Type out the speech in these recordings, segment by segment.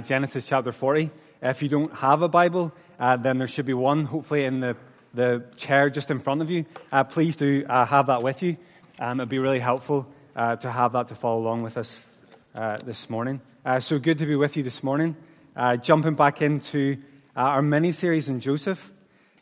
Genesis chapter 40. If you don't have a Bible, uh, then there should be one, hopefully, in the, the chair just in front of you. Uh, please do uh, have that with you. Um, it'd be really helpful uh, to have that to follow along with us uh, this morning. Uh, so good to be with you this morning. jumping back into our mini series in Joseph.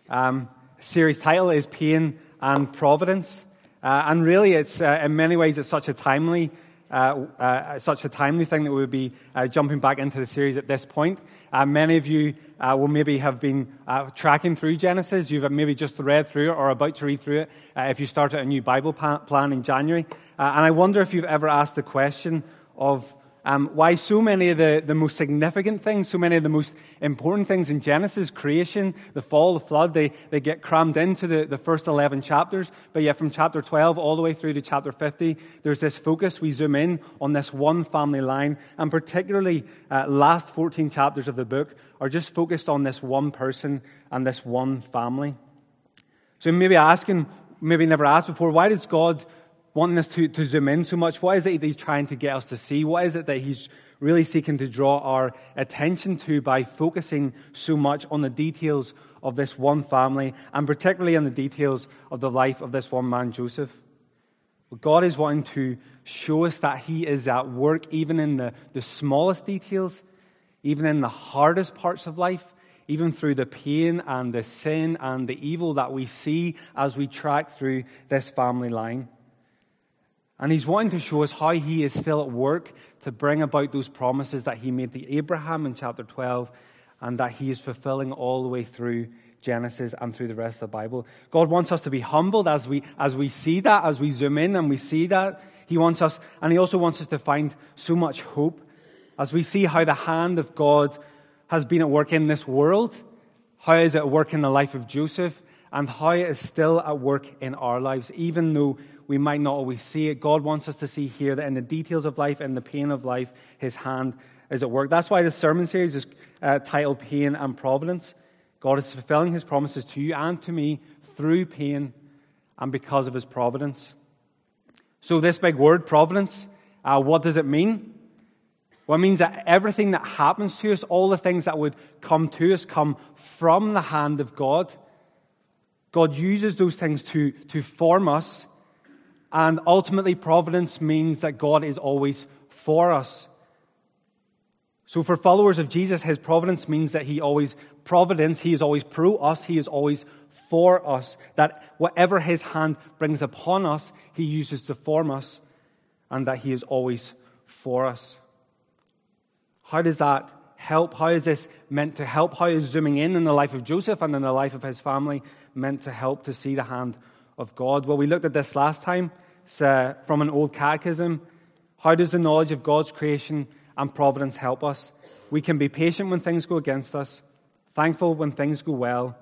Um, series title is Pain and Providence. and really, it's in many ways, it's such a timely uh, uh, such a timely thing that we would be uh, jumping back into the series at this point. Uh, many of you will maybe have been tracking through Genesis. You've maybe just read through it or about to read through it if you started a new Bible plan in January. and I wonder if you've ever asked the question of um, why so many of the, the most significant things, so many of the most important things in Genesis, creation, the fall, the flood, they, they get crammed into the, the first 11 chapters. But yet, from chapter 12 all the way through to chapter 50, there's this focus. We zoom in on this one family line, and particularly uh, last 14 chapters of the book are just focused on this one person and this one family. So maybe asking, maybe never asked before, why does God wanting us to, to zoom in so much? What is it that he's trying to get us to see? What is it that he's really seeking to draw our attention to by focusing so much on the details of this one family and particularly on the details of the life of this one man, Joseph? God is wanting to show us that He is at work even in the, the smallest details, even in the hardest parts of life, even through the pain and the sin and the evil that we see as we track through this family line. And he's wanting to show us how he is still at work to bring about those promises that he made to Abraham in chapter 12 and that he is fulfilling all the way through Genesis and through the rest of the Bible. God wants us to be humbled as we, as we see that, as we zoom in and we see that. He wants us, and he also wants us to find so much hope as we see how the hand of God has been at work in this world. How is it at work in the life of Joseph? And how it is still at work in our lives, even though we might not always see it. God wants us to see here that in the details of life and the pain of life, His hand is at work. That's why this sermon series is uh, titled Pain and Providence. God is fulfilling His promises to you and to me through pain and because of His providence. So, this big word, providence, uh, what does it mean? Well, it means that everything that happens to us, all the things that would come to us, come from the hand of God. God uses those things to, to form us and ultimately, providence means that God is always for us. So, for followers of Jesus, his providence means that he always, providence, he is always pro us, he is always for us. That whatever his hand brings upon us, he uses to form us, and that he is always for us. How does that help? How is this meant to help? How is zooming in in the life of Joseph and in the life of his family meant to help to see the hand of God? Well, we looked at this last time uh, from an old catechism. How does the knowledge of God's creation and providence help us? We can be patient when things go against us, thankful when things go well,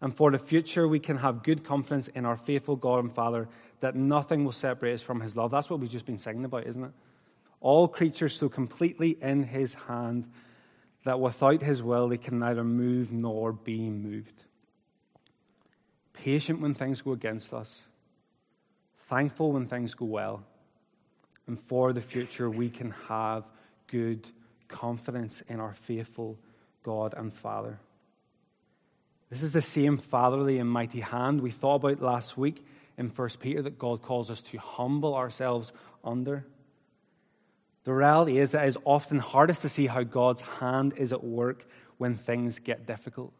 and for the future, we can have good confidence in our faithful God and Father that nothing will separate us from His love. That's what we've just been singing about, isn't it? All creatures so completely in His hand that without His will, they can neither move nor be moved. Patient when things go against us, thankful when things go well. And for the future, we can have good confidence in our faithful God and Father. This is the same fatherly and mighty hand we thought about last week in 1 Peter that God calls us to humble ourselves under. The reality is that it is often hardest to see how God's hand is at work when things get difficult.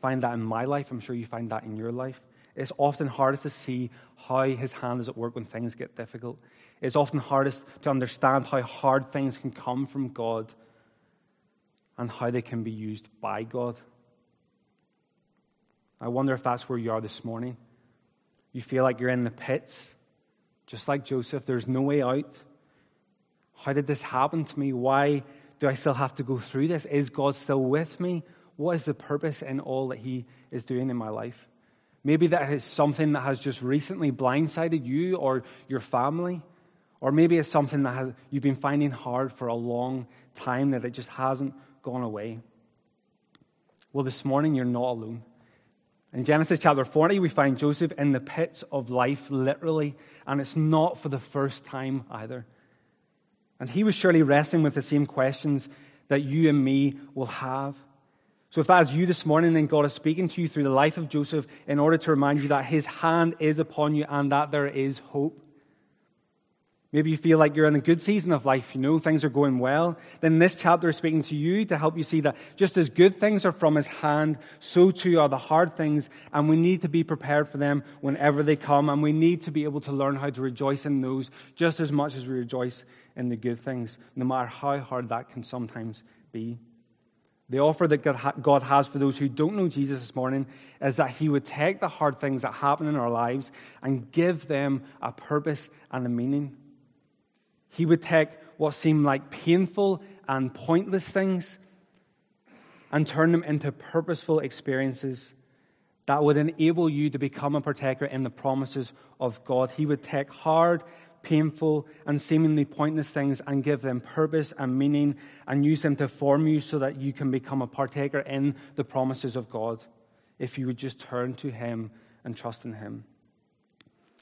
Find that in my life. I'm sure you find that in your life. It's often hardest to see how his hand is at work when things get difficult. It's often hardest to understand how hard things can come from God and how they can be used by God. I wonder if that's where you are this morning. You feel like you're in the pits, just like Joseph. There's no way out. How did this happen to me? Why do I still have to go through this? Is God still with me? What is the purpose in all that He is doing in my life? Maybe that is something that has just recently blindsided you or your family. Or maybe it's something that has, you've been finding hard for a long time that it just hasn't gone away. Well, this morning you're not alone. In Genesis chapter 40, we find Joseph in the pits of life, literally, and it's not for the first time either. And he was surely wrestling with the same questions that you and me will have. So, if that is you this morning, then God is speaking to you through the life of Joseph in order to remind you that his hand is upon you and that there is hope. Maybe you feel like you're in a good season of life, you know, things are going well. Then this chapter is speaking to you to help you see that just as good things are from his hand, so too are the hard things, and we need to be prepared for them whenever they come, and we need to be able to learn how to rejoice in those just as much as we rejoice in the good things, no matter how hard that can sometimes be. The offer that God has for those who don't know Jesus this morning is that He would take the hard things that happen in our lives and give them a purpose and a meaning. He would take what seem like painful and pointless things and turn them into purposeful experiences that would enable you to become a partaker in the promises of God. He would take hard painful, and seemingly pointless things and give them purpose and meaning and use them to form you so that you can become a partaker in the promises of God if you would just turn to Him and trust in Him.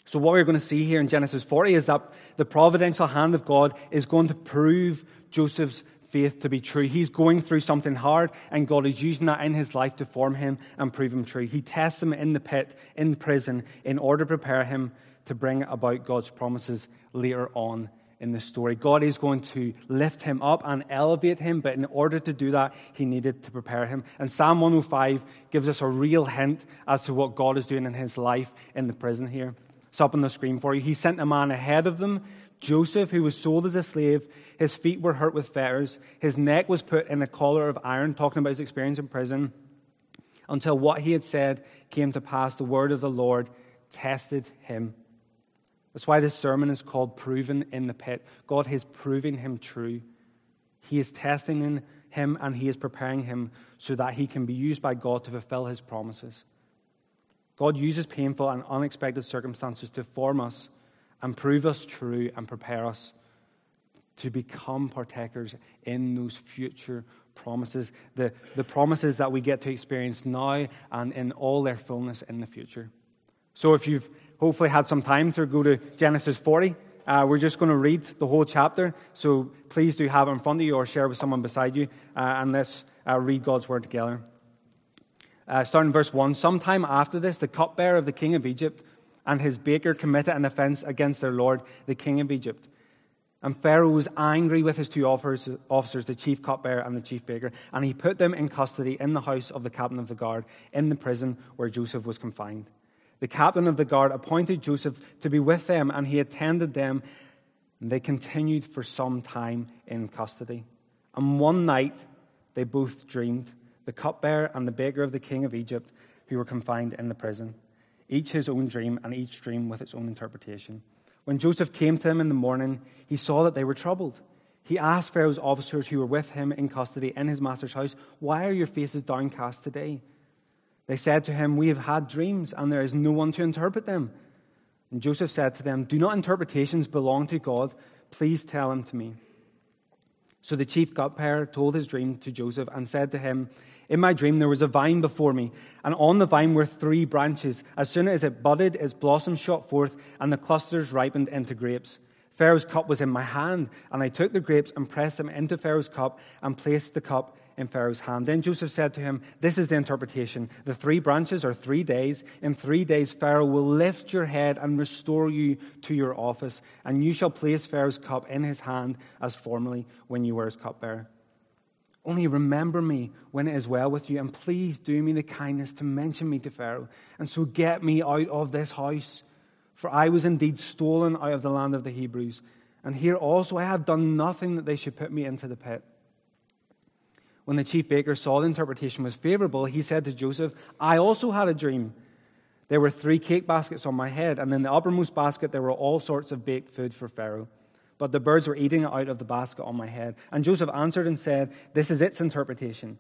So, what we're going to see here in Genesis 40 is that the providential hand of God is going to prove Joseph's faith to be true. He's going through something hard, and God is using that in his life to form him and prove him true. He tests him in the pit, in prison, in order to prepare him to bring about God's promises later on in the story. God is going to lift him up and elevate him, but in order to do that, he needed to prepare him. And Psalm 105 gives us a real hint as to what God is doing in his life in the prison here. It's up on the screen for you. He sent a man ahead of them, Joseph, who was sold as a slave. His feet were hurt with fetters, his neck was put in a collar of iron, talking about his experience in prison, until what he had said came to pass. The word of the Lord tested him. That's why this sermon is called Proven in the Pit. God is proving him true. He is testing him and he is preparing him so that he can be used by God to fulfill his promises. God uses painful and unexpected circumstances to form us and prove us true and prepare us to become partakers in those future promises, the, the promises that we get to experience now and in all their fullness in the future. So if you've hopefully had some time to go to Genesis 40. Uh, we're just going to read the whole chapter, so please do have it in front of you or share with someone beside you, uh, and let's uh, read God's word together. Uh, starting verse 1 Sometime after this, the cupbearer of the king of Egypt and his baker committed an offense against their lord, the king of Egypt. And Pharaoh was angry with his two officers, the chief cupbearer and the chief baker, and he put them in custody in the house of the captain of the guard, in the prison where Joseph was confined. The captain of the guard appointed Joseph to be with them, and he attended them. And they continued for some time in custody. And one night they both dreamed the cupbearer and the baker of the king of Egypt, who were confined in the prison. Each his own dream, and each dream with its own interpretation. When Joseph came to them in the morning, he saw that they were troubled. He asked Pharaoh's officers who were with him in custody in his master's house, Why are your faces downcast today? They said to him, We have had dreams, and there is no one to interpret them. And Joseph said to them, Do not interpretations belong to God? Please tell them to me. So the chief cupbearer told his dream to Joseph and said to him, In my dream there was a vine before me, and on the vine were three branches. As soon as it budded, its blossoms shot forth, and the clusters ripened into grapes. Pharaoh's cup was in my hand, and I took the grapes and pressed them into Pharaoh's cup and placed the cup in Pharaoh's hand. Then Joseph said to him, This is the interpretation. The three branches are three days. In three days, Pharaoh will lift your head and restore you to your office, and you shall place Pharaoh's cup in his hand as formerly when you were his cupbearer. Only remember me when it is well with you, and please do me the kindness to mention me to Pharaoh, and so get me out of this house. For I was indeed stolen out of the land of the Hebrews, and here also I have done nothing that they should put me into the pit. When the chief baker saw the interpretation was favorable, he said to Joseph, I also had a dream. There were three cake baskets on my head, and in the uppermost basket there were all sorts of baked food for Pharaoh. But the birds were eating it out of the basket on my head. And Joseph answered and said, This is its interpretation.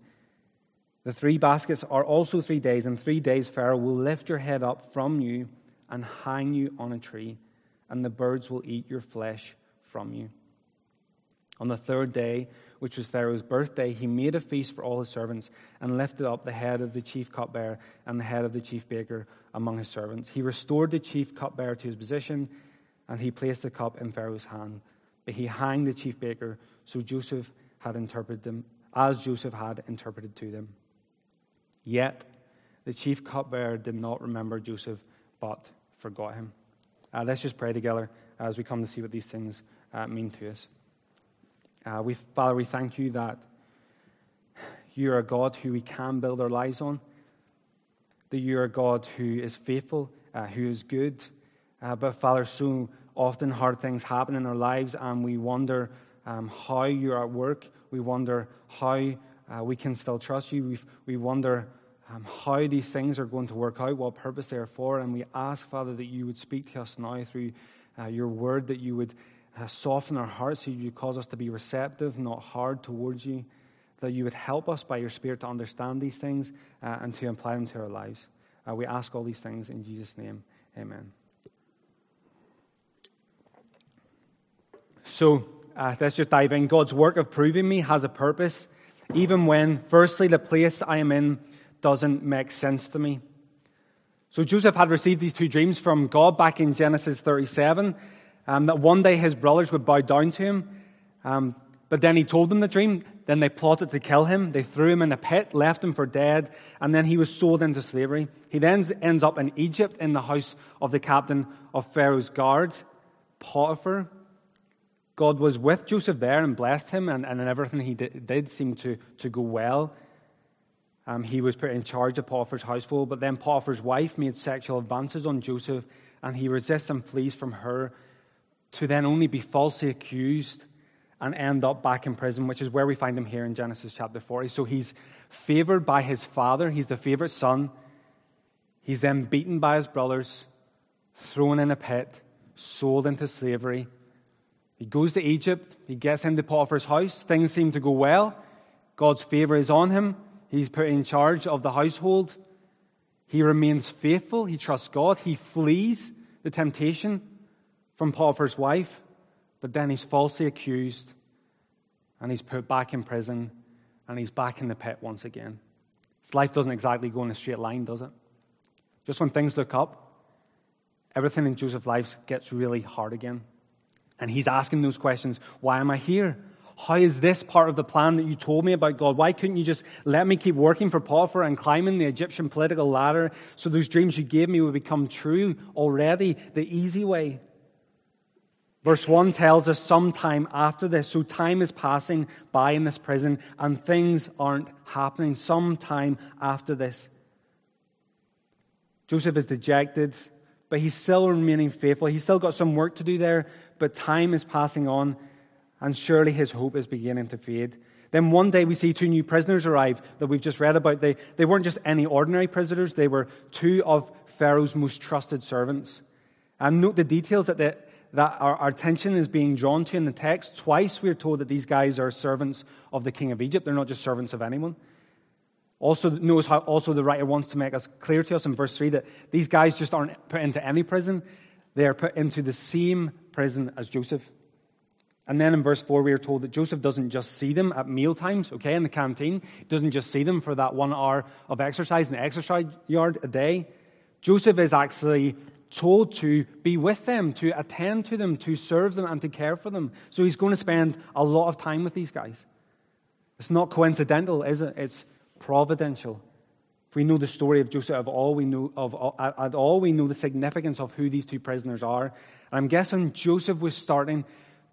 The three baskets are also three days, and three days Pharaoh will lift your head up from you and hang you on a tree, and the birds will eat your flesh from you. On the third day, which was Pharaoh's birthday, he made a feast for all his servants and lifted up the head of the chief cupbearer and the head of the chief baker among his servants. He restored the chief cupbearer to his position and he placed the cup in Pharaoh's hand. But he hanged the chief baker. So Joseph had interpreted them, as Joseph had interpreted to them. Yet the chief cupbearer did not remember Joseph, but forgot him. Uh, let's just pray together as we come to see what these things uh, mean to us. Uh, we, Father, we thank you that you are a God who we can build our lives on, that you are a God who is faithful, uh, who is good. Uh, but, Father, so often hard things happen in our lives, and we wonder um, how you're at work. We wonder how uh, we can still trust you. we we wonder um, how these things are going to work out, what purpose they are for. And we ask, Father, that you would speak to us now through uh, your word, that you would soften our hearts, so you cause us to be receptive, not hard towards you, that you would help us by your Spirit to understand these things uh, and to apply them to our lives. Uh, we ask all these things in Jesus' name. Amen. So uh, let's just dive in. God's work of proving me has a purpose, even when, firstly, the place I am in doesn't make sense to me. So Joseph had received these two dreams from God back in Genesis 37, um, that one day his brothers would bow down to him. Um, but then he told them the dream. Then they plotted to kill him. They threw him in a pit, left him for dead, and then he was sold into slavery. He then ends up in Egypt in the house of the captain of Pharaoh's guard, Potiphar. God was with Joseph there and blessed him, and, and everything he did, did seemed to, to go well. Um, he was put in charge of Potiphar's household, but then Potiphar's wife made sexual advances on Joseph, and he resists and flees from her to then only be falsely accused and end up back in prison, which is where we find him here in Genesis chapter 40. So he's favored by his father, he's the favorite son. He's then beaten by his brothers, thrown in a pit, sold into slavery. He goes to Egypt, he gets into Potiphar's house, things seem to go well. God's favor is on him. He's put in charge of the household. He remains faithful. He trusts God. He flees the temptation from Potiphar's wife, but then he's falsely accused and he's put back in prison and he's back in the pit once again. His life doesn't exactly go in a straight line, does it? Just when things look up, everything in Joseph's life gets really hard again. And he's asking those questions Why am I here? How is this part of the plan that you told me about, God? Why couldn't you just let me keep working for Potiphar and climbing the Egyptian political ladder so those dreams you gave me would become true already, the easy way? Verse 1 tells us sometime after this, so time is passing by in this prison and things aren't happening. Sometime after this. Joseph is dejected, but he's still remaining faithful. He's still got some work to do there, but time is passing on and surely his hope is beginning to fade. Then one day we see two new prisoners arrive that we've just read about. They, they weren't just any ordinary prisoners, they were two of Pharaoh's most trusted servants. And note the details that, the, that our, our attention is being drawn to in the text. Twice we're told that these guys are servants of the king of Egypt, they're not just servants of anyone. Also, notice how also the writer wants to make us clear to us in verse 3 that these guys just aren't put into any prison, they are put into the same prison as Joseph. And then in verse 4, we are told that Joseph doesn't just see them at meal times, okay, in the canteen. He doesn't just see them for that one hour of exercise in the exercise yard a day. Joseph is actually told to be with them, to attend to them, to serve them, and to care for them. So he's going to spend a lot of time with these guys. It's not coincidental, is it? It's providential. If we know the story of Joseph of all, we know of at all, we know the significance of who these two prisoners are. And I'm guessing Joseph was starting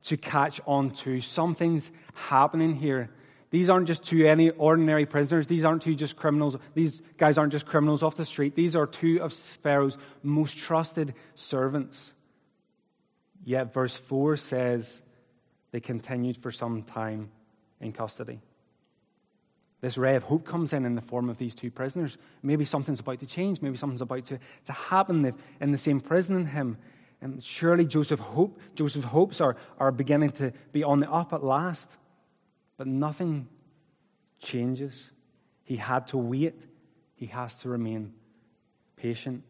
to catch on to. Something's happening here. These aren't just two any ordinary prisoners. These aren't two just criminals. These guys aren't just criminals off the street. These are two of Pharaoh's most trusted servants. Yet verse 4 says they continued for some time in custody. This ray of hope comes in in the form of these two prisoners. Maybe something's about to change. Maybe something's about to, to happen in the same prison in him. And surely Joseph hope, Joseph's hopes are, are beginning to be on the up at last. But nothing changes. He had to wait. He has to remain patient.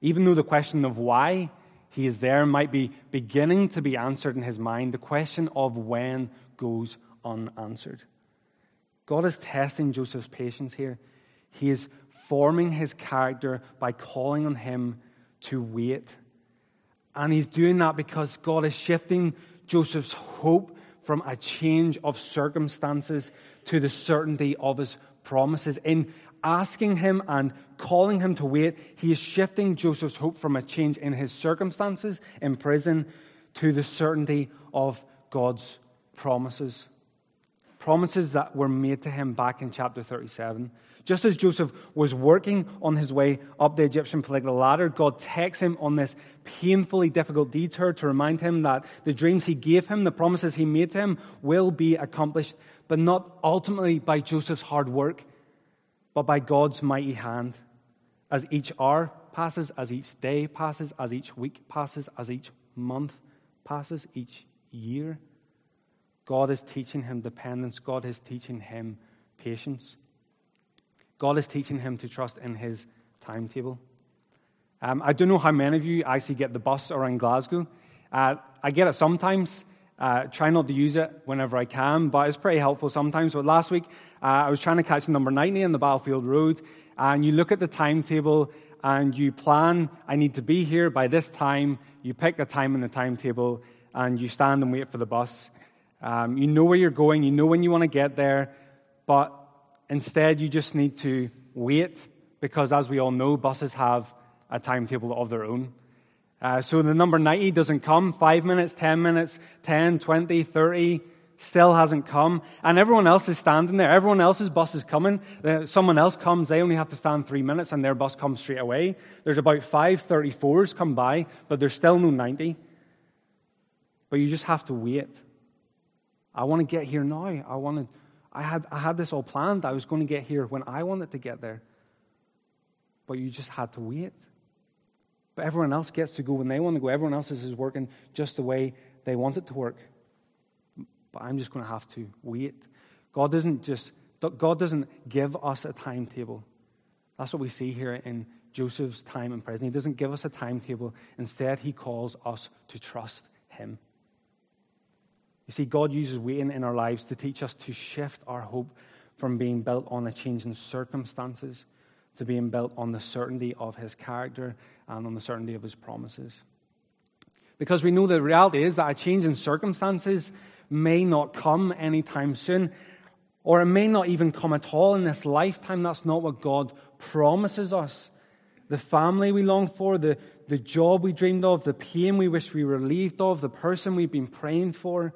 Even though the question of why he is there might be beginning to be answered in his mind, the question of when goes unanswered. God is testing Joseph's patience here. He is forming his character by calling on him to wait and he's doing that because God is shifting Joseph's hope from a change of circumstances to the certainty of his promises. In asking him and calling him to wait, he is shifting Joseph's hope from a change in his circumstances in prison to the certainty of God's promises. Promises that were made to him back in chapter 37. Just as Joseph was working on his way up the Egyptian political ladder, God takes him on this painfully difficult detour to remind him that the dreams he gave him, the promises he made to him, will be accomplished, but not ultimately by Joseph's hard work, but by God's mighty hand. As each hour passes, as each day passes, as each week passes, as each month passes, each year, God is teaching him dependence. God is teaching him patience. God is teaching him to trust in his timetable. Um, I don't know how many of you actually get the bus around Glasgow. Uh, I get it sometimes. Uh, try not to use it whenever I can, but it's pretty helpful sometimes. But last week, uh, I was trying to catch number 90 on the Battlefield Road, and you look at the timetable and you plan, I need to be here by this time. You pick a time in the timetable, and you stand and wait for the bus. Um, you know where you're going, you know when you want to get there, but Instead, you just need to wait because, as we all know, buses have a timetable of their own. Uh, so the number 90 doesn't come. Five minutes, 10 minutes, 10, 20, 30 still hasn't come. And everyone else is standing there. Everyone else's bus is coming. Uh, someone else comes. They only have to stand three minutes and their bus comes straight away. There's about five 34s come by, but there's still no 90. But you just have to wait. I want to get here now. I wanted, I had, I had this all planned. I was going to get here when I wanted to get there. But you just had to wait. But everyone else gets to go when they want to go. Everyone else is working just the way they want it to work. But I'm just going to have to wait. God doesn't just God doesn't give us a timetable. That's what we see here in Joseph's time in prison. He doesn't give us a timetable. Instead, he calls us to trust him. You see, God uses waiting in our lives to teach us to shift our hope from being built on a change in circumstances to being built on the certainty of His character and on the certainty of His promises. Because we know the reality is that a change in circumstances may not come anytime soon, or it may not even come at all in this lifetime. That's not what God promises us. The family we long for, the, the job we dreamed of, the pain we wish we were relieved of, the person we've been praying for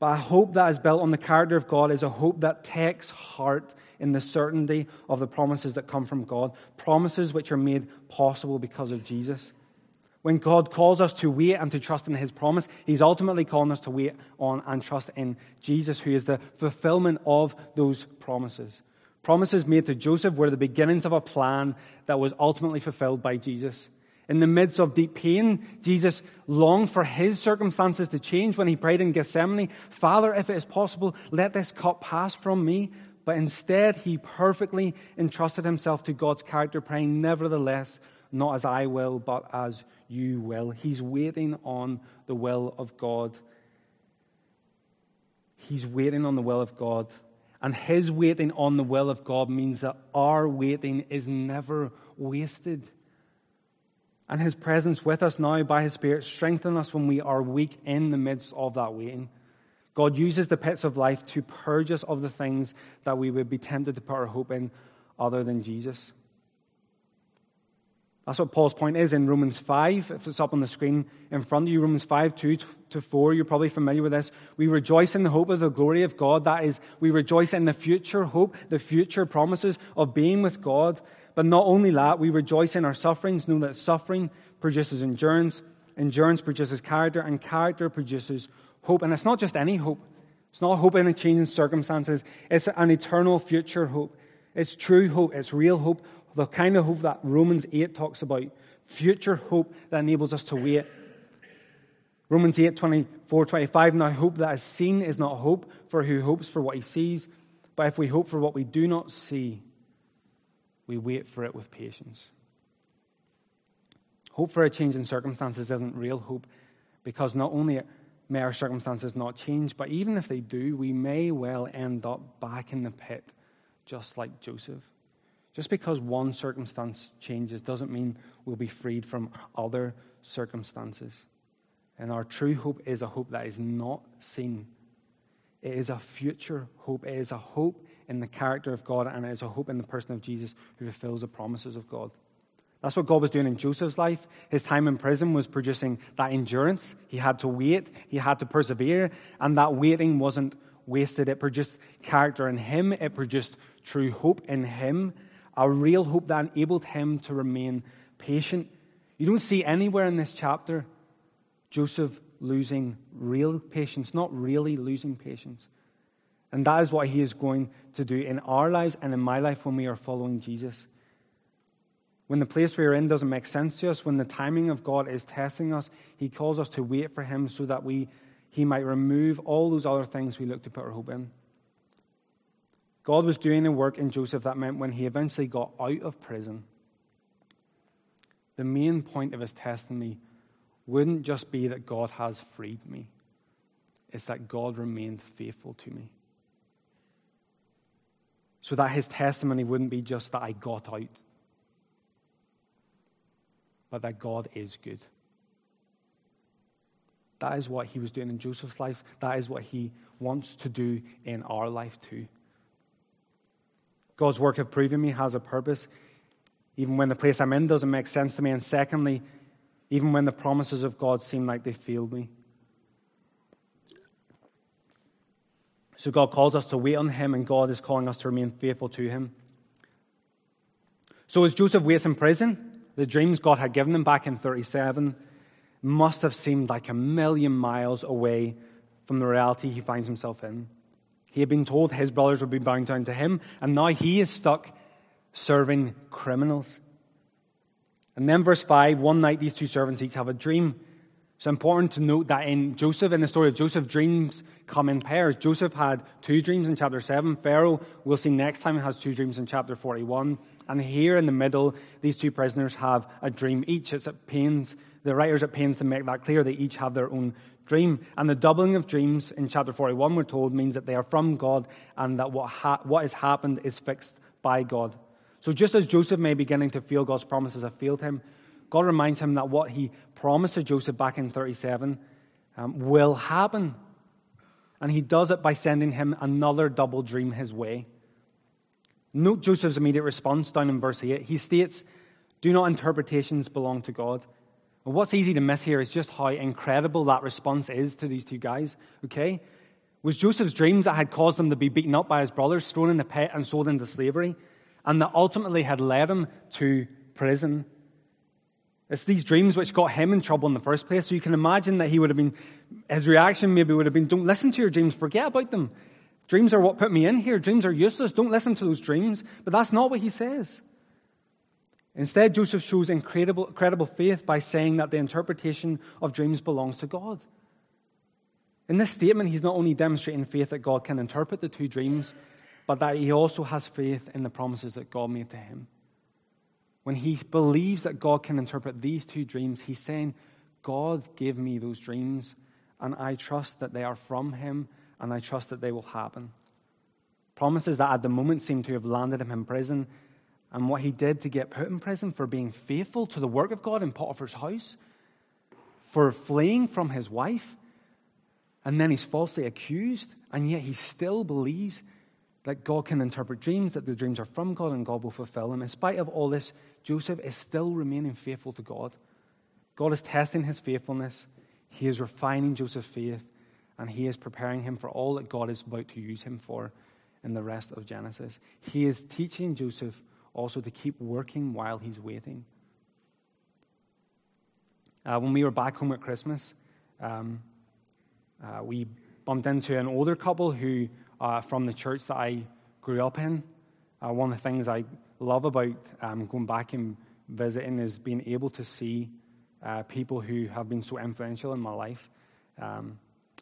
but a hope that is built on the character of God is a hope that takes heart in the certainty of the promises that come from God, promises which are made possible because of Jesus. When God calls us to wait and to trust in His promise, He's ultimately calling us to wait on and trust in Jesus, who is the fulfillment of those promises. Promises made to Joseph were the beginnings of a plan that was ultimately fulfilled by Jesus. In the midst of deep pain, Jesus longed for his circumstances to change when he prayed in Gethsemane Father, if it is possible, let this cup pass from me. But instead, he perfectly entrusted himself to God's character, praying, Nevertheless, not as I will, but as you will. He's waiting on the will of God. He's waiting on the will of God. And his waiting on the will of God means that our waiting is never wasted. And his presence with us now by his Spirit strengthen us when we are weak in the midst of that waiting. God uses the pits of life to purge us of the things that we would be tempted to put our hope in other than Jesus. That's what Paul's point is in Romans 5. If it's up on the screen in front of you, Romans 5, 2 to 4, you're probably familiar with this. We rejoice in the hope of the glory of God. That is, we rejoice in the future hope, the future promises of being with God. But not only that, we rejoice in our sufferings, know that suffering produces endurance, endurance produces character, and character produces hope. And it's not just any hope, it's not hope in a change in circumstances, it's an eternal future hope. It's true hope, it's real hope, the kind of hope that Romans 8 talks about. Future hope that enables us to wait. Romans 8, 24, 25. Now, hope that is seen is not hope for who hopes for what he sees, but if we hope for what we do not see, we wait for it with patience. Hope for a change in circumstances isn't real hope because not only may our circumstances not change, but even if they do, we may well end up back in the pit, just like Joseph. Just because one circumstance changes doesn't mean we'll be freed from other circumstances. And our true hope is a hope that is not seen. It is a future hope. It is a hope in the character of God, and it is a hope in the person of Jesus who fulfills the promises of God. That's what God was doing in Joseph's life. His time in prison was producing that endurance. He had to wait, he had to persevere, and that waiting wasn't wasted. It produced character in him, it produced true hope in him, a real hope that enabled him to remain patient. You don't see anywhere in this chapter Joseph losing real patience, not really losing patience. And that is what he is going to do in our lives and in my life when we are following Jesus. When the place we are in doesn't make sense to us, when the timing of God is testing us, He calls us to wait for Him so that we, He might remove all those other things we look to put our hope in. God was doing a work in Joseph that meant when he eventually got out of prison, the main point of his testimony wouldn't just be that God has freed me, it's that God remained faithful to me. So that his testimony wouldn't be just that I got out but that God is good. That is what he was doing in Joseph's life. That is what he wants to do in our life too. God's work of proving me has a purpose, even when the place I'm in doesn't make sense to me. And secondly, even when the promises of God seem like they failed me. So God calls us to wait on him, and God is calling us to remain faithful to him. So as Joseph waits in prison, the dreams God had given him back in 37 must have seemed like a million miles away from the reality he finds himself in. He had been told his brothers would be bound down to him, and now he is stuck serving criminals. And then, verse 5 one night these two servants each have a dream. It's important to note that in Joseph, in the story of Joseph, dreams come in pairs. Joseph had two dreams in chapter 7. Pharaoh, we'll see next time, has two dreams in chapter 41. And here in the middle, these two prisoners have a dream each. It's at pains, the writers at pains to make that clear. They each have their own dream. And the doubling of dreams in chapter 41, we're told, means that they are from God and that what, ha- what has happened is fixed by God. So just as Joseph may be beginning to feel God's promises have failed him, God reminds him that what he promised to Joseph back in 37 um, will happen. And he does it by sending him another double dream his way. Note Joseph's immediate response down in verse 8. He states, Do not interpretations belong to God? Well, what's easy to miss here is just how incredible that response is to these two guys, okay? Was Joseph's dreams that had caused him to be beaten up by his brothers, thrown in a pit, and sold into slavery, and that ultimately had led him to prison it's these dreams which got him in trouble in the first place. So you can imagine that he would have been, his reaction maybe would have been, don't listen to your dreams, forget about them. Dreams are what put me in here. Dreams are useless. Don't listen to those dreams. But that's not what he says. Instead, Joseph shows incredible, incredible faith by saying that the interpretation of dreams belongs to God. In this statement, he's not only demonstrating faith that God can interpret the two dreams, but that he also has faith in the promises that God made to him when he believes that God can interpret these two dreams, he's saying, God gave me those dreams, and I trust that they are from him, and I trust that they will happen. Promises that at the moment seem to have landed him in prison, and what he did to get put in prison for being faithful to the work of God in Potiphar's house, for fleeing from his wife, and then he's falsely accused, and yet he still believes that God can interpret dreams, that the dreams are from God, and God will fulfill them. In spite of all this, Joseph is still remaining faithful to God. God is testing his faithfulness, he is refining Joseph's faith, and he is preparing him for all that God is about to use him for in the rest of Genesis. He is teaching Joseph also to keep working while he's waiting. Uh, when we were back home at Christmas, um, uh, we bumped into an older couple who, uh, from the church that I grew up in, uh, one of the things I love about um, going back and visiting is being able to see uh, people who have been so influential in my life. Um,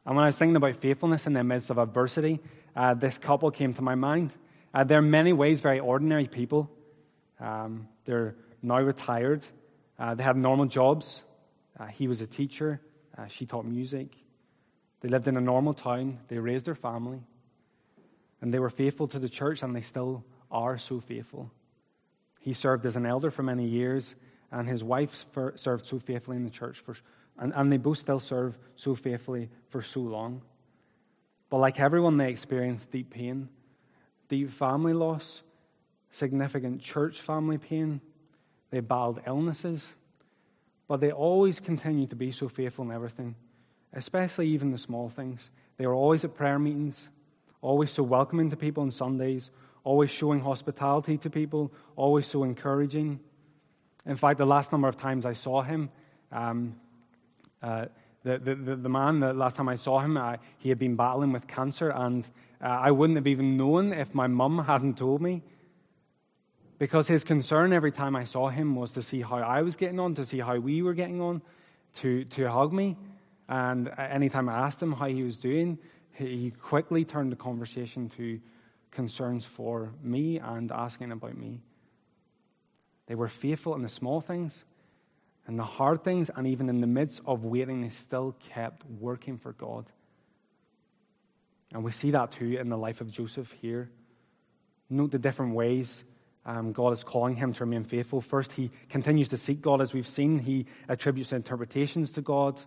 and when I was thinking about faithfulness in the midst of adversity, uh, this couple came to my mind. Uh, they're in many ways very ordinary people. Um, they're now retired. Uh, they have normal jobs. He was a teacher. She taught music. They lived in a normal town. They raised their family. And they were faithful to the church, and they still are so faithful. He served as an elder for many years, and his wife served so faithfully in the church for And, and they both still serve so faithfully for so long. But like everyone, they experienced deep pain, deep family loss, significant church family pain. They battled illnesses. But they always continued to be so faithful in everything, especially even the small things. They were always at prayer meetings, always so welcoming to people on Sundays, always showing hospitality to people, always so encouraging. In fact, the last number of times I saw him, um, uh, the, the, the, man, the last time I saw him, uh, he had been battling with cancer, and uh, I wouldn't have even known if my mum hadn't told me. Because his concern every time I saw him was to see how I was getting on, to see how we were getting on, to, to hug me. And anytime I asked him how he was doing, he quickly turned the conversation to concerns for me and asking about me. They were faithful in the small things and the hard things, and even in the midst of waiting, they still kept working for God. And we see that too in the life of Joseph here. Note the different ways um, God is calling him to remain faithful. First, he continues to seek God, as we've seen. He attributes interpretations to God.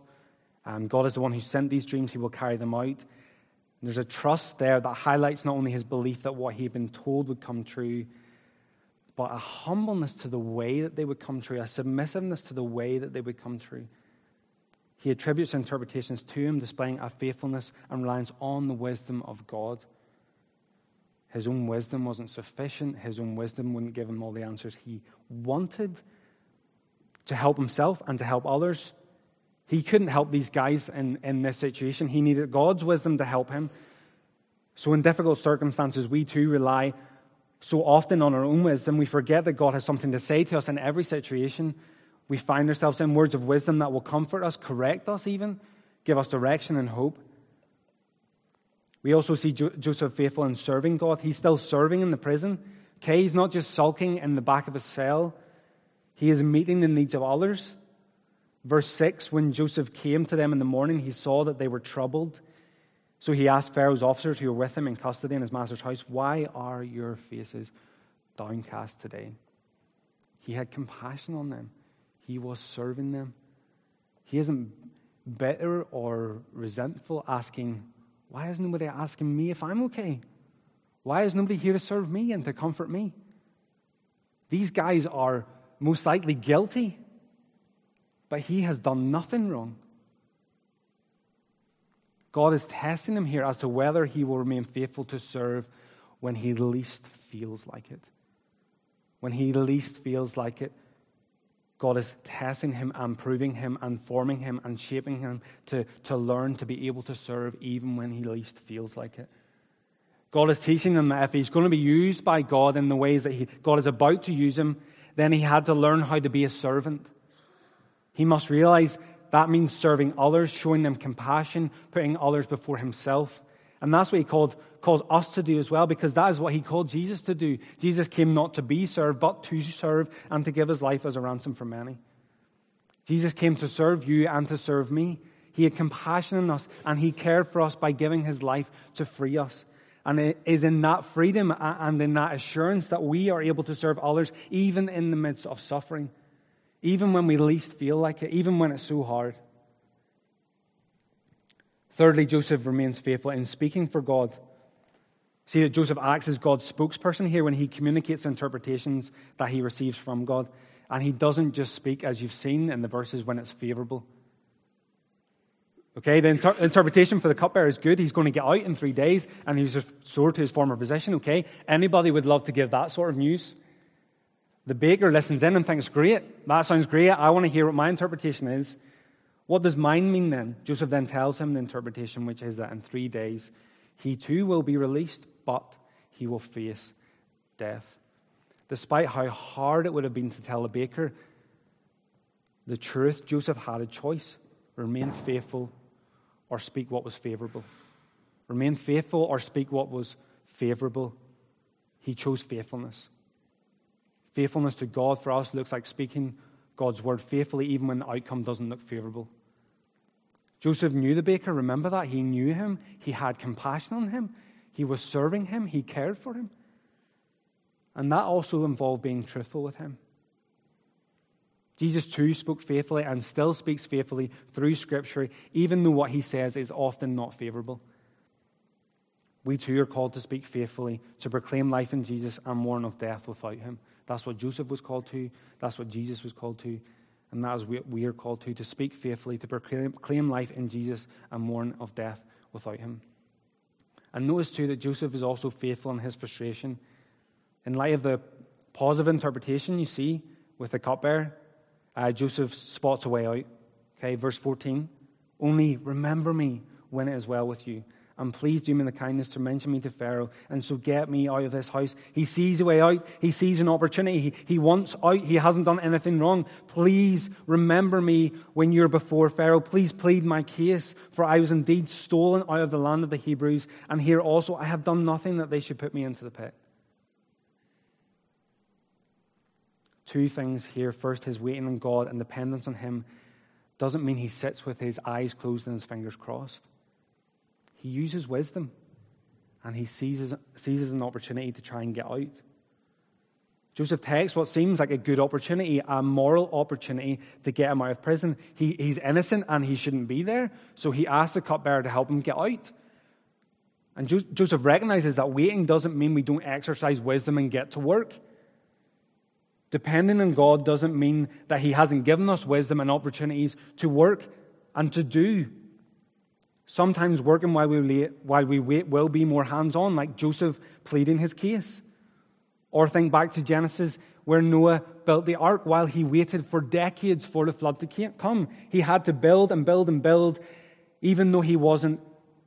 Um, God is the one who sent these dreams, He will carry them out. And there's a trust there that highlights not only his belief that what he had been told would come true, but a humbleness to the way that they would come true, a submissiveness to the way that they would come true. He attributes interpretations to him, displaying a faithfulness and reliance on the wisdom of God. His own wisdom wasn't sufficient. His own wisdom wouldn't give him all the answers he wanted to help himself and to help others. He couldn't help these guys in, in this situation. He needed God's wisdom to help him. So, in difficult circumstances, we too rely so often on our own wisdom, we forget that God has something to say to us in every situation. We find ourselves in words of wisdom that will comfort us, correct us, even, give us direction and hope. We also see Joseph faithful in serving God. He's still serving in the prison. Okay, he's not just sulking in the back of a cell, he is meeting the needs of others. Verse 6 When Joseph came to them in the morning, he saw that they were troubled. So he asked Pharaoh's officers who were with him in custody in his master's house, Why are your faces downcast today? He had compassion on them, he was serving them. He isn't bitter or resentful, asking, Why is nobody asking me if I'm okay? Why is nobody here to serve me and to comfort me? These guys are most likely guilty, but he has done nothing wrong. God is testing him here as to whether he will remain faithful to serve when he least feels like it. When he least feels like it, God is testing him and proving him and forming him and shaping him to, to learn to be able to serve even when he least feels like it. God is teaching him that if he's going to be used by God in the ways that he, God is about to use him, then he had to learn how to be a servant. He must realize that means serving others, showing them compassion, putting others before himself. And that's what he called, calls us to do as well, because that is what he called Jesus to do. Jesus came not to be served, but to serve and to give his life as a ransom for many. Jesus came to serve you and to serve me. He had compassion on us, and he cared for us by giving his life to free us. And it is in that freedom and in that assurance that we are able to serve others, even in the midst of suffering even when we least feel like it, even when it's so hard. Thirdly, Joseph remains faithful in speaking for God. See that Joseph acts as God's spokesperson here when he communicates interpretations that he receives from God. And he doesn't just speak, as you've seen in the verses, when it's favorable. Okay, the inter- interpretation for the cupbearer is good. He's going to get out in three days and he's restored to his former position. Okay, anybody would love to give that sort of news. The baker listens in and thinks, Great, that sounds great. I want to hear what my interpretation is. What does mine mean then? Joseph then tells him the interpretation, which is that in three days he too will be released, but he will face death. Despite how hard it would have been to tell the baker the truth, Joseph had a choice remain faithful or speak what was favorable. Remain faithful or speak what was favorable. He chose faithfulness. Faithfulness to God for us looks like speaking God's word faithfully, even when the outcome doesn't look favorable. Joseph knew the baker, remember that? He knew him, he had compassion on him, he was serving him, he cared for him. And that also involved being truthful with him. Jesus too spoke faithfully and still speaks faithfully through Scripture, even though what he says is often not favorable. We too are called to speak faithfully, to proclaim life in Jesus and mourn of death without him. That's what Joseph was called to. That's what Jesus was called to. And that is what we are called to, to speak faithfully, to proclaim life in Jesus and mourn of death without him. And notice too that Joseph is also faithful in his frustration. In light of the positive interpretation you see with the cupbearer, uh, Joseph spots a way out. Okay, verse 14. Only remember me when it is well with you. And please do me the kindness to mention me to Pharaoh, and so get me out of this house. He sees a way out. He sees an opportunity. He, he wants out. He hasn't done anything wrong. Please remember me when you're before Pharaoh. Please plead my case, for I was indeed stolen out of the land of the Hebrews, and here also I have done nothing that they should put me into the pit. two things here. First, his waiting on God and dependence on Him doesn't mean he sits with his eyes closed and his fingers crossed. He uses wisdom and he seizes, seizes an opportunity to try and get out. Joseph takes what seems like a good opportunity, a moral opportunity to get him out of prison. He, he's innocent and he shouldn't be there, so he asks the cupbearer to help him get out. And jo- Joseph recognizes that waiting doesn't mean we don't exercise wisdom and get to work. Depending on God doesn't mean that He hasn't given us wisdom and opportunities to work and to do. Sometimes working while we, wait, while we wait will be more hands on, like Joseph pleading his case. Or think back to Genesis, where Noah built the ark while he waited for decades for the flood to come. He had to build and build and build, even though he wasn't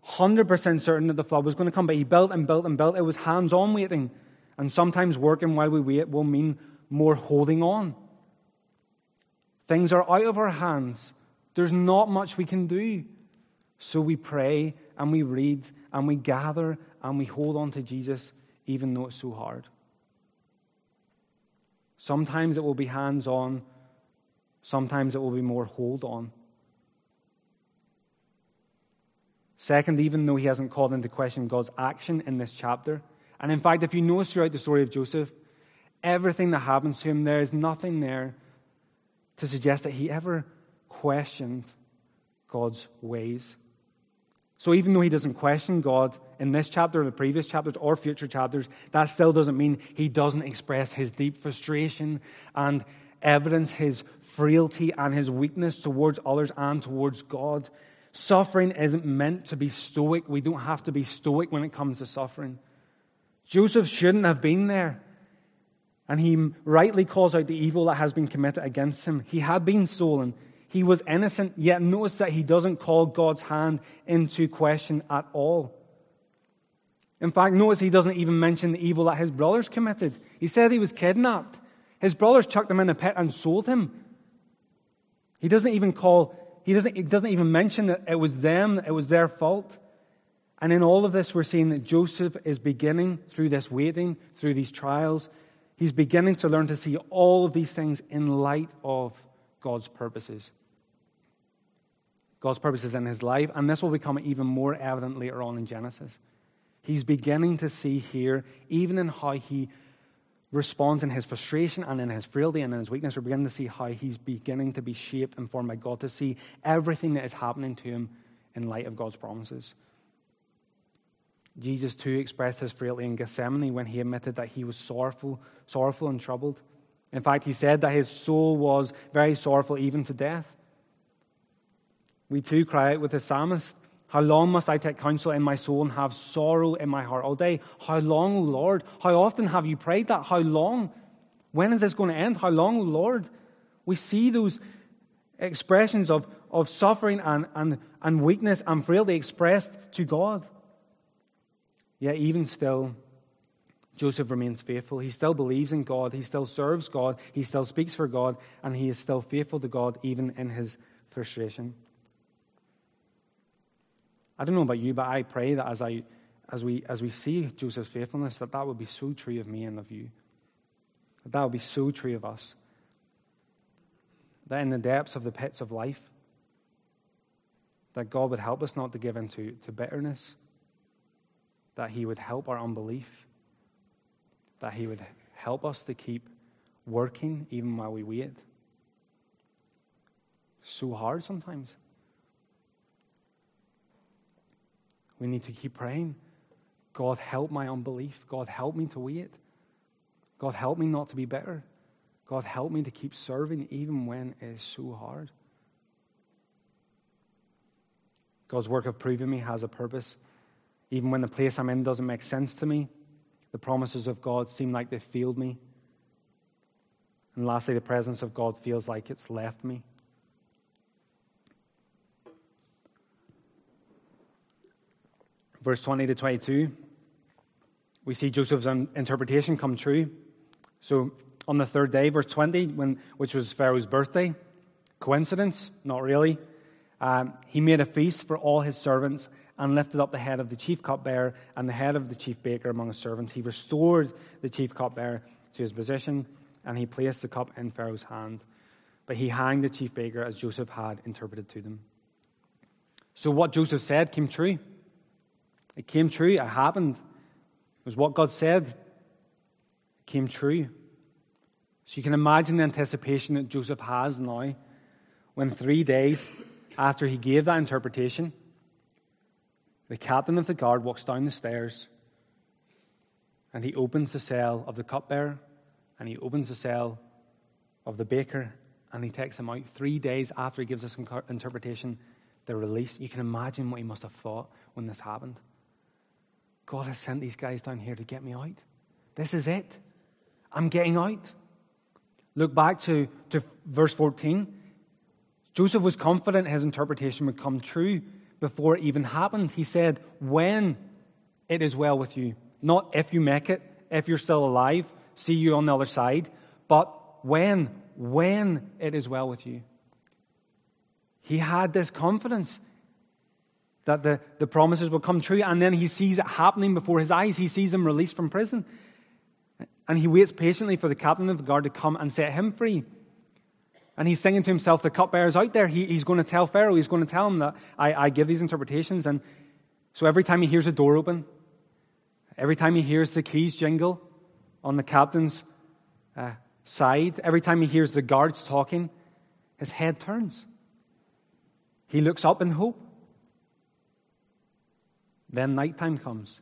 100% certain that the flood was going to come. But he built and built and built. It was hands on waiting. And sometimes working while we wait will mean more holding on. Things are out of our hands. There's not much we can do. So we pray and we read and we gather and we hold on to Jesus, even though it's so hard. Sometimes it will be hands on, sometimes it will be more hold on. Second, even though he hasn't called into question God's action in this chapter, and in fact, if you notice throughout the story of Joseph, everything that happens to him, there is nothing there to suggest that he ever questioned God's ways. So even though he doesn't question God in this chapter or the previous chapters or future chapters, that still doesn't mean he doesn't express his deep frustration and evidence his frailty and his weakness towards others and towards God. Suffering isn't meant to be stoic. We don't have to be stoic when it comes to suffering. Joseph shouldn't have been there. And he rightly calls out the evil that has been committed against him. He had been stolen. He was innocent, yet notice that he doesn't call God's hand into question at all. In fact, notice he doesn't even mention the evil that his brothers committed. He said he was kidnapped. His brothers chucked him in a pit and sold him. He doesn't even call, he doesn't, he doesn't even mention that it was them, it was their fault. And in all of this, we're seeing that Joseph is beginning through this waiting, through these trials, He's beginning to learn to see all of these things in light of God's purposes. God's purposes in his life, and this will become even more evident later on in Genesis. He's beginning to see here, even in how he responds in his frustration and in his frailty and in his weakness, we're beginning to see how he's beginning to be shaped and formed by God, to see everything that is happening to him in light of God's promises. Jesus too expressed his frailty in Gethsemane when he admitted that he was sorrowful, sorrowful and troubled. In fact, he said that his soul was very sorrowful even to death. We too cry out with the psalmist, How long must I take counsel in my soul and have sorrow in my heart all day? How long, O Lord? How often have you prayed that? How long? When is this going to end? How long, O Lord? We see those expressions of, of suffering and, and, and weakness and frailty expressed to God. Yet, even still, Joseph remains faithful. He still believes in God. He still serves God. He still speaks for God. And he is still faithful to God, even in his frustration. I don't know about you, but I pray that as, I, as, we, as we see Joseph's faithfulness, that that would be so true of me and of you. That that would be so true of us. That in the depths of the pits of life, that God would help us not to give into to bitterness, that He would help our unbelief, that He would help us to keep working even while we wait, so hard sometimes. We need to keep praying. God, help my unbelief. God, help me to wait. God, help me not to be bitter. God, help me to keep serving even when it is so hard. God's work of proving me has a purpose. Even when the place I'm in doesn't make sense to me, the promises of God seem like they failed me. And lastly, the presence of God feels like it's left me. Verse 20 to 22, we see Joseph's interpretation come true. So on the third day, verse 20, when, which was Pharaoh's birthday, coincidence? Not really. Um, he made a feast for all his servants and lifted up the head of the chief cupbearer and the head of the chief baker among his servants. He restored the chief cupbearer to his position and he placed the cup in Pharaoh's hand. But he hanged the chief baker as Joseph had interpreted to them. So what Joseph said came true. It came true. It happened. It was what God said. It came true. So you can imagine the anticipation that Joseph has now when three days after he gave that interpretation, the captain of the guard walks down the stairs and he opens the cell of the cupbearer and he opens the cell of the baker and he takes him out. Three days after he gives this interpretation, they're released. You can imagine what he must have thought when this happened. God has sent these guys down here to get me out. This is it. I'm getting out. Look back to, to verse 14. Joseph was confident his interpretation would come true before it even happened. He said, When it is well with you. Not if you make it, if you're still alive, see you on the other side, but when, when it is well with you. He had this confidence that the, the promises will come true, and then he sees it happening before his eyes. He sees him released from prison. And he waits patiently for the captain of the guard to come and set him free. And he's singing to himself, the cupbearer's out there. He, he's going to tell Pharaoh, he's going to tell him that I, I give these interpretations. And so every time he hears a door open, every time he hears the keys jingle on the captain's uh, side, every time he hears the guards talking, his head turns. He looks up in hope. Then nighttime comes.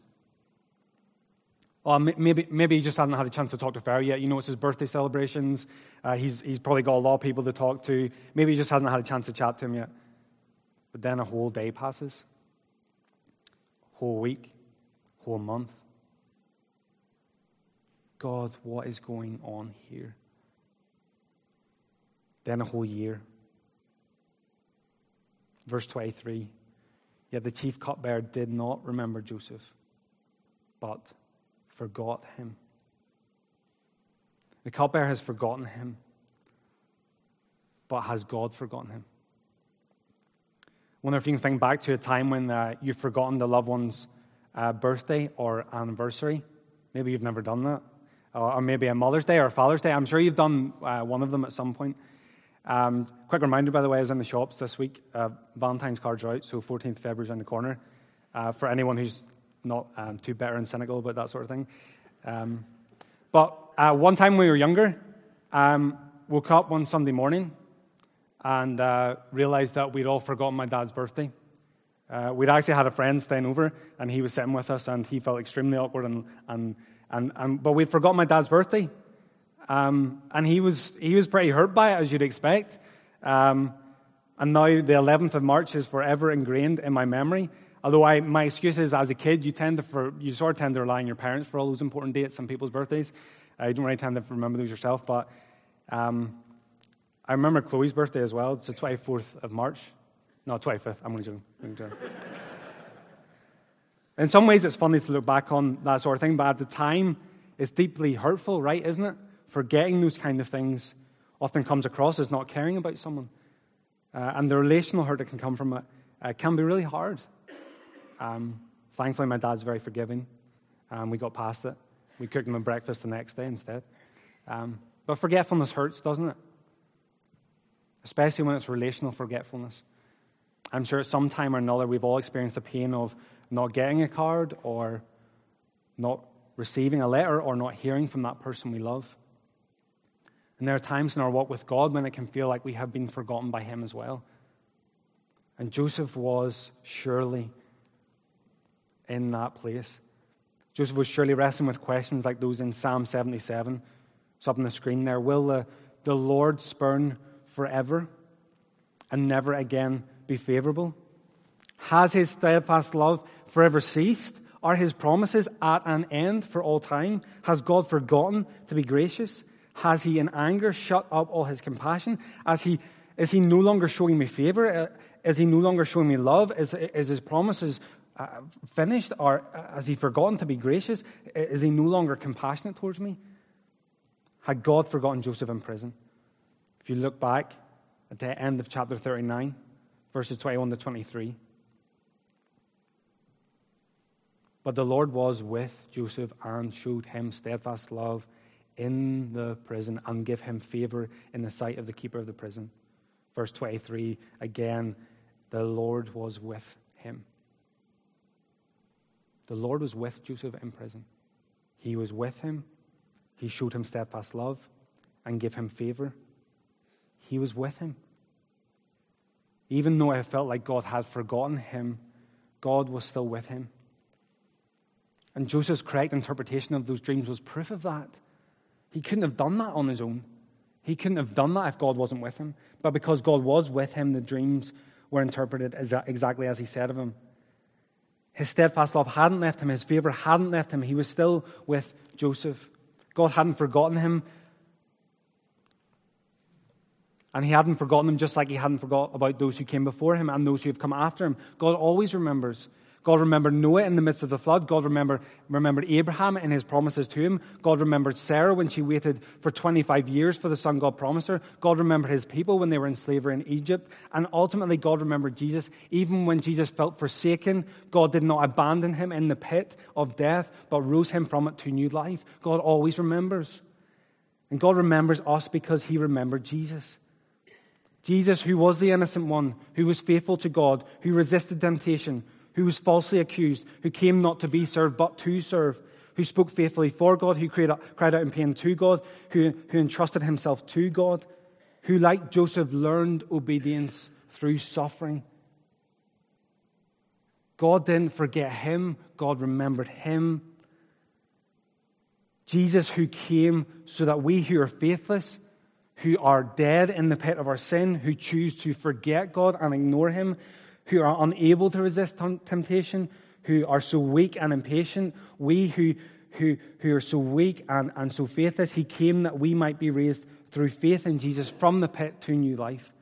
Or maybe, maybe he just hasn't had a chance to talk to Pharaoh yet. You know, it's his birthday celebrations. Uh, he's, he's probably got a lot of people to talk to. Maybe he just hasn't had a chance to chat to him yet. But then a whole day passes, whole week, whole month. God, what is going on here? Then a whole year. Verse 23 Yet the chief cupbearer did not remember Joseph, but forgot him. The cupbearer has forgotten him, but has God forgotten him? I wonder if you can think back to a time when uh, you've forgotten the loved one's uh, birthday or anniversary. Maybe you've never done that. Or, or, maybe a Mother's Day or a Father's Day. I'm sure you've done uh, one of them at some point. Um, quick reminder, by the way, I was in the shops this week. Uh, Valentine's cards are out, so 14th February's on the corner. Uh, for anyone who's not um, too bitter and cynical about that sort of thing. Um, but uh, one time when we were younger, um, woke up one Sunday morning and uh, realized that we'd all forgotten my dad's birthday. Uh, we'd actually had a friend staying over, and he was sitting with us, and he felt extremely awkward. And, and, and, and but we'd forgotten my dad's birthday, um, and he was he was pretty hurt by it, as you'd expect. Um, and now the 11th of March is forever ingrained in my memory. Although I, my excuse is, as a kid, you tend to for, you sort of tend to rely on your parents for all those important dates and people's birthdays. Uh, don't really tend to remember those yourself, but um, I remember Chloe's birthday as well. It's the 24th of March. No, 25th. I'm going to joke. In some ways, it's funny to look back on that sort of thing, but at the time, it's deeply hurtful, right? Isn't it? Forgetting those kind of things often comes across as not caring about someone. Uh, and the relational hurt that can come from it uh, can be really hard. Um, thankfully, my dad's very forgiving. Um, we got past it. We cooked him a breakfast the next day instead. Um, but forgetfulness hurts, doesn't it? Especially when it's relational forgetfulness. I'm sure at some time or another we've all experienced the pain of not getting a card or not receiving a letter or not hearing from that person we love. And there are times in our walk with God when it can feel like we have been forgotten by Him as well. And Joseph was surely in that place. Joseph was surely wrestling with questions like those in Psalm 77. It's up on the screen there. Will the, the Lord spurn forever and never again be favorable? Has his steadfast love forever ceased? Are his promises at an end for all time? Has God forgotten to be gracious? Has he in anger shut up all his compassion? As he, is he no longer showing me favor? Uh, is he no longer showing me love? Is, is his promises uh, finished? Or uh, has he forgotten to be gracious? Is he no longer compassionate towards me? Had God forgotten Joseph in prison? If you look back at the end of chapter 39, verses 21 to 23, But the Lord was with Joseph and showed him steadfast love in the prison and give him favor in the sight of the keeper of the prison. Verse 23 again, the Lord was with him. The Lord was with Joseph in prison. He was with him. He showed him steadfast love and gave him favor. He was with him. Even though I felt like God had forgotten him, God was still with him. And Joseph's correct interpretation of those dreams was proof of that. He couldn't have done that on his own. He couldn't have done that if God wasn't with him. But because God was with him, the dreams were interpreted as, exactly as he said of him. His steadfast love hadn't left him, his favor hadn't left him. He was still with Joseph. God hadn't forgotten him. And he hadn't forgotten him just like he hadn't forgot about those who came before him and those who have come after him. God always remembers. God remembered Noah in the midst of the flood. God remembered, remembered Abraham in his promises to him. God remembered Sarah when she waited for 25 years for the son God promised her. God remembered his people when they were in slavery in Egypt. And ultimately, God remembered Jesus. Even when Jesus felt forsaken, God did not abandon him in the pit of death, but rose him from it to new life. God always remembers. And God remembers us because he remembered Jesus. Jesus, who was the innocent one, who was faithful to God, who resisted temptation, who was falsely accused, who came not to be served but to serve, who spoke faithfully for God, who cried out, in pain to God, who, who entrusted himself to God, who, like Joseph, learned obedience through suffering. God didn't forget him, God remembered him. Jesus, who came so that we who are faithless, who are dead in the pit of our sin, who choose to forget God and ignore him, who are unable to resist temptation, who are so weak and impatient, we who, who, who are so weak and, and so faithless, he came that we might be raised through faith in Jesus from the pit to new life.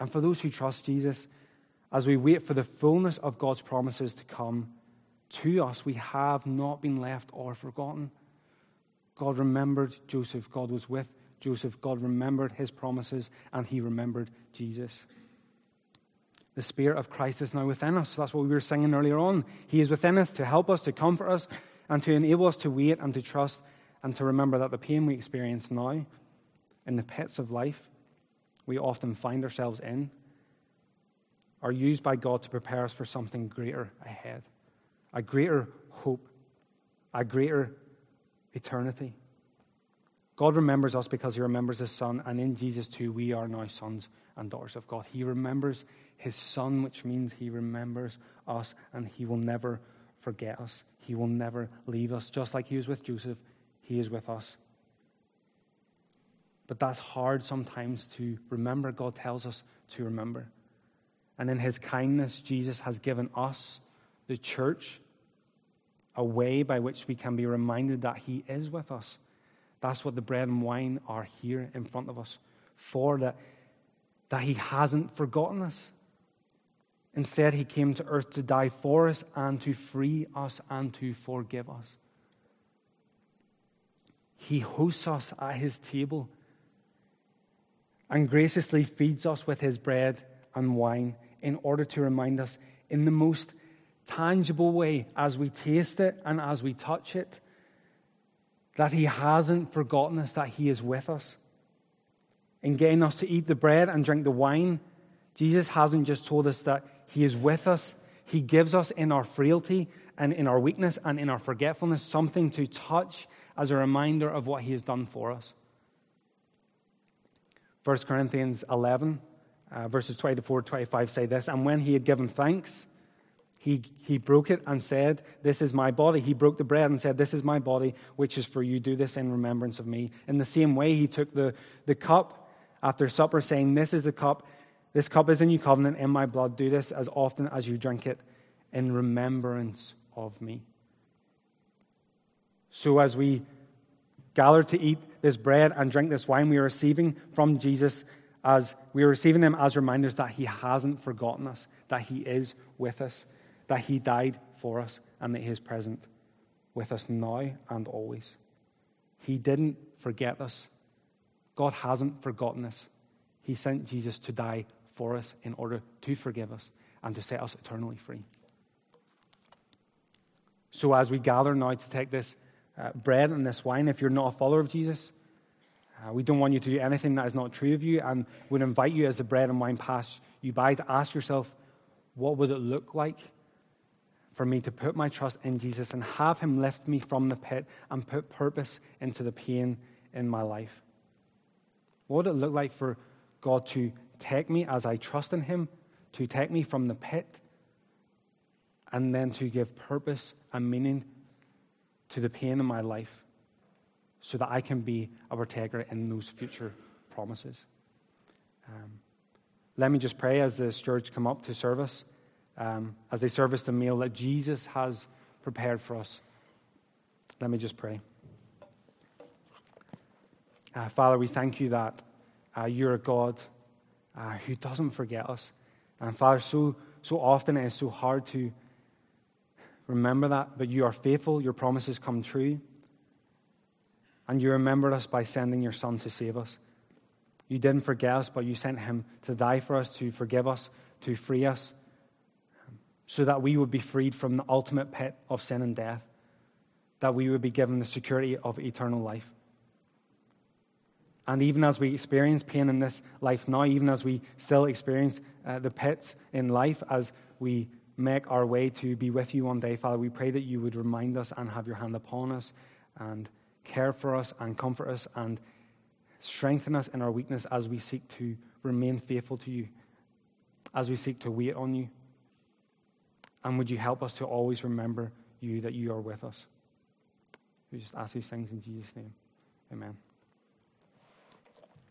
And for those who trust Jesus, as we wait for the fullness of God's promises to come to us, we have not been left or forgotten. God remembered Joseph. God was with Joseph. God remembered his promises, and he remembered Jesus. The Spirit of Christ is now within us. That's what we were singing earlier on. He is within us to help us, to comfort us, and to enable us to wait and to trust and to remember that the pain we experience now in the pits of life we often find ourselves in are used by God to prepare us for something greater ahead, a greater hope, a greater eternity. God remembers us because He remembers His Son, and in Jesus too, we are now sons and daughters of God. He remembers his Son, which means he remembers us and he will never forget us. He will never leave us. Just like he was with Joseph, he is with us. But that's hard sometimes to remember. God tells us to remember. And in his kindness, Jesus has given us, the church, a way by which we can be reminded that he is with us. That's what the bread and wine are here in front of us for, that, that he hasn't forgotten us. Instead, he came to earth to die for us and to free us and to forgive us. He hosts us at his table and graciously feeds us with his bread and wine in order to remind us in the most tangible way as we taste it and as we touch it that he hasn't forgotten us, that he is with us. In getting us to eat the bread and drink the wine, Jesus hasn't just told us that He is with us, He gives us in our frailty and in our weakness and in our forgetfulness something to touch as a reminder of what He has done for us. 1 Corinthians 11, uh, verses 24 25 say this And when he had given thanks, he, he broke it and said, This is my body. He broke the bread and said, This is my body, which is for you. Do this in remembrance of me. In the same way, he took the, the cup after supper, saying, This is the cup. This cup is a new covenant in my blood. Do this as often as you drink it in remembrance of me. So, as we gather to eat this bread and drink this wine, we are receiving from Jesus as we are receiving them as reminders that He hasn't forgotten us, that He is with us, that He died for us, and that He is present with us now and always. He didn't forget us. God hasn't forgotten us. He sent Jesus to die for us in order to forgive us and to set us eternally free. So, as we gather now to take this uh, bread and this wine, if you're not a follower of Jesus, uh, we don't want you to do anything that is not true of you, and would invite you as the bread and wine pass you by to ask yourself, what would it look like for me to put my trust in Jesus and have Him lift me from the pit and put purpose into the pain in my life? What would it look like for God to take me as I trust in Him, to take me from the pit, and then to give purpose and meaning to the pain in my life so that I can be a partaker in those future promises. Um, let me just pray as the stewards come up to service, um, as they service the meal that Jesus has prepared for us. Let me just pray. Uh, Father, we thank you that uh, you're a God uh, who doesn't forget us. And Father, so, so often it is so hard to remember that, but you are faithful, your promises come true. And you remembered us by sending your Son to save us. You didn't forget us, but you sent him to die for us, to forgive us, to free us, so that we would be freed from the ultimate pit of sin and death, that we would be given the security of eternal life. And even as we experience pain in this life now, even as we still experience uh, the pits in life, as we make our way to be with you one day, Father, we pray that you would remind us and have your hand upon us and care for us and comfort us and strengthen us in our weakness as we seek to remain faithful to you, as we seek to wait on you. And would you help us to always remember you, that you are with us? We just ask these things in Jesus' name. Amen.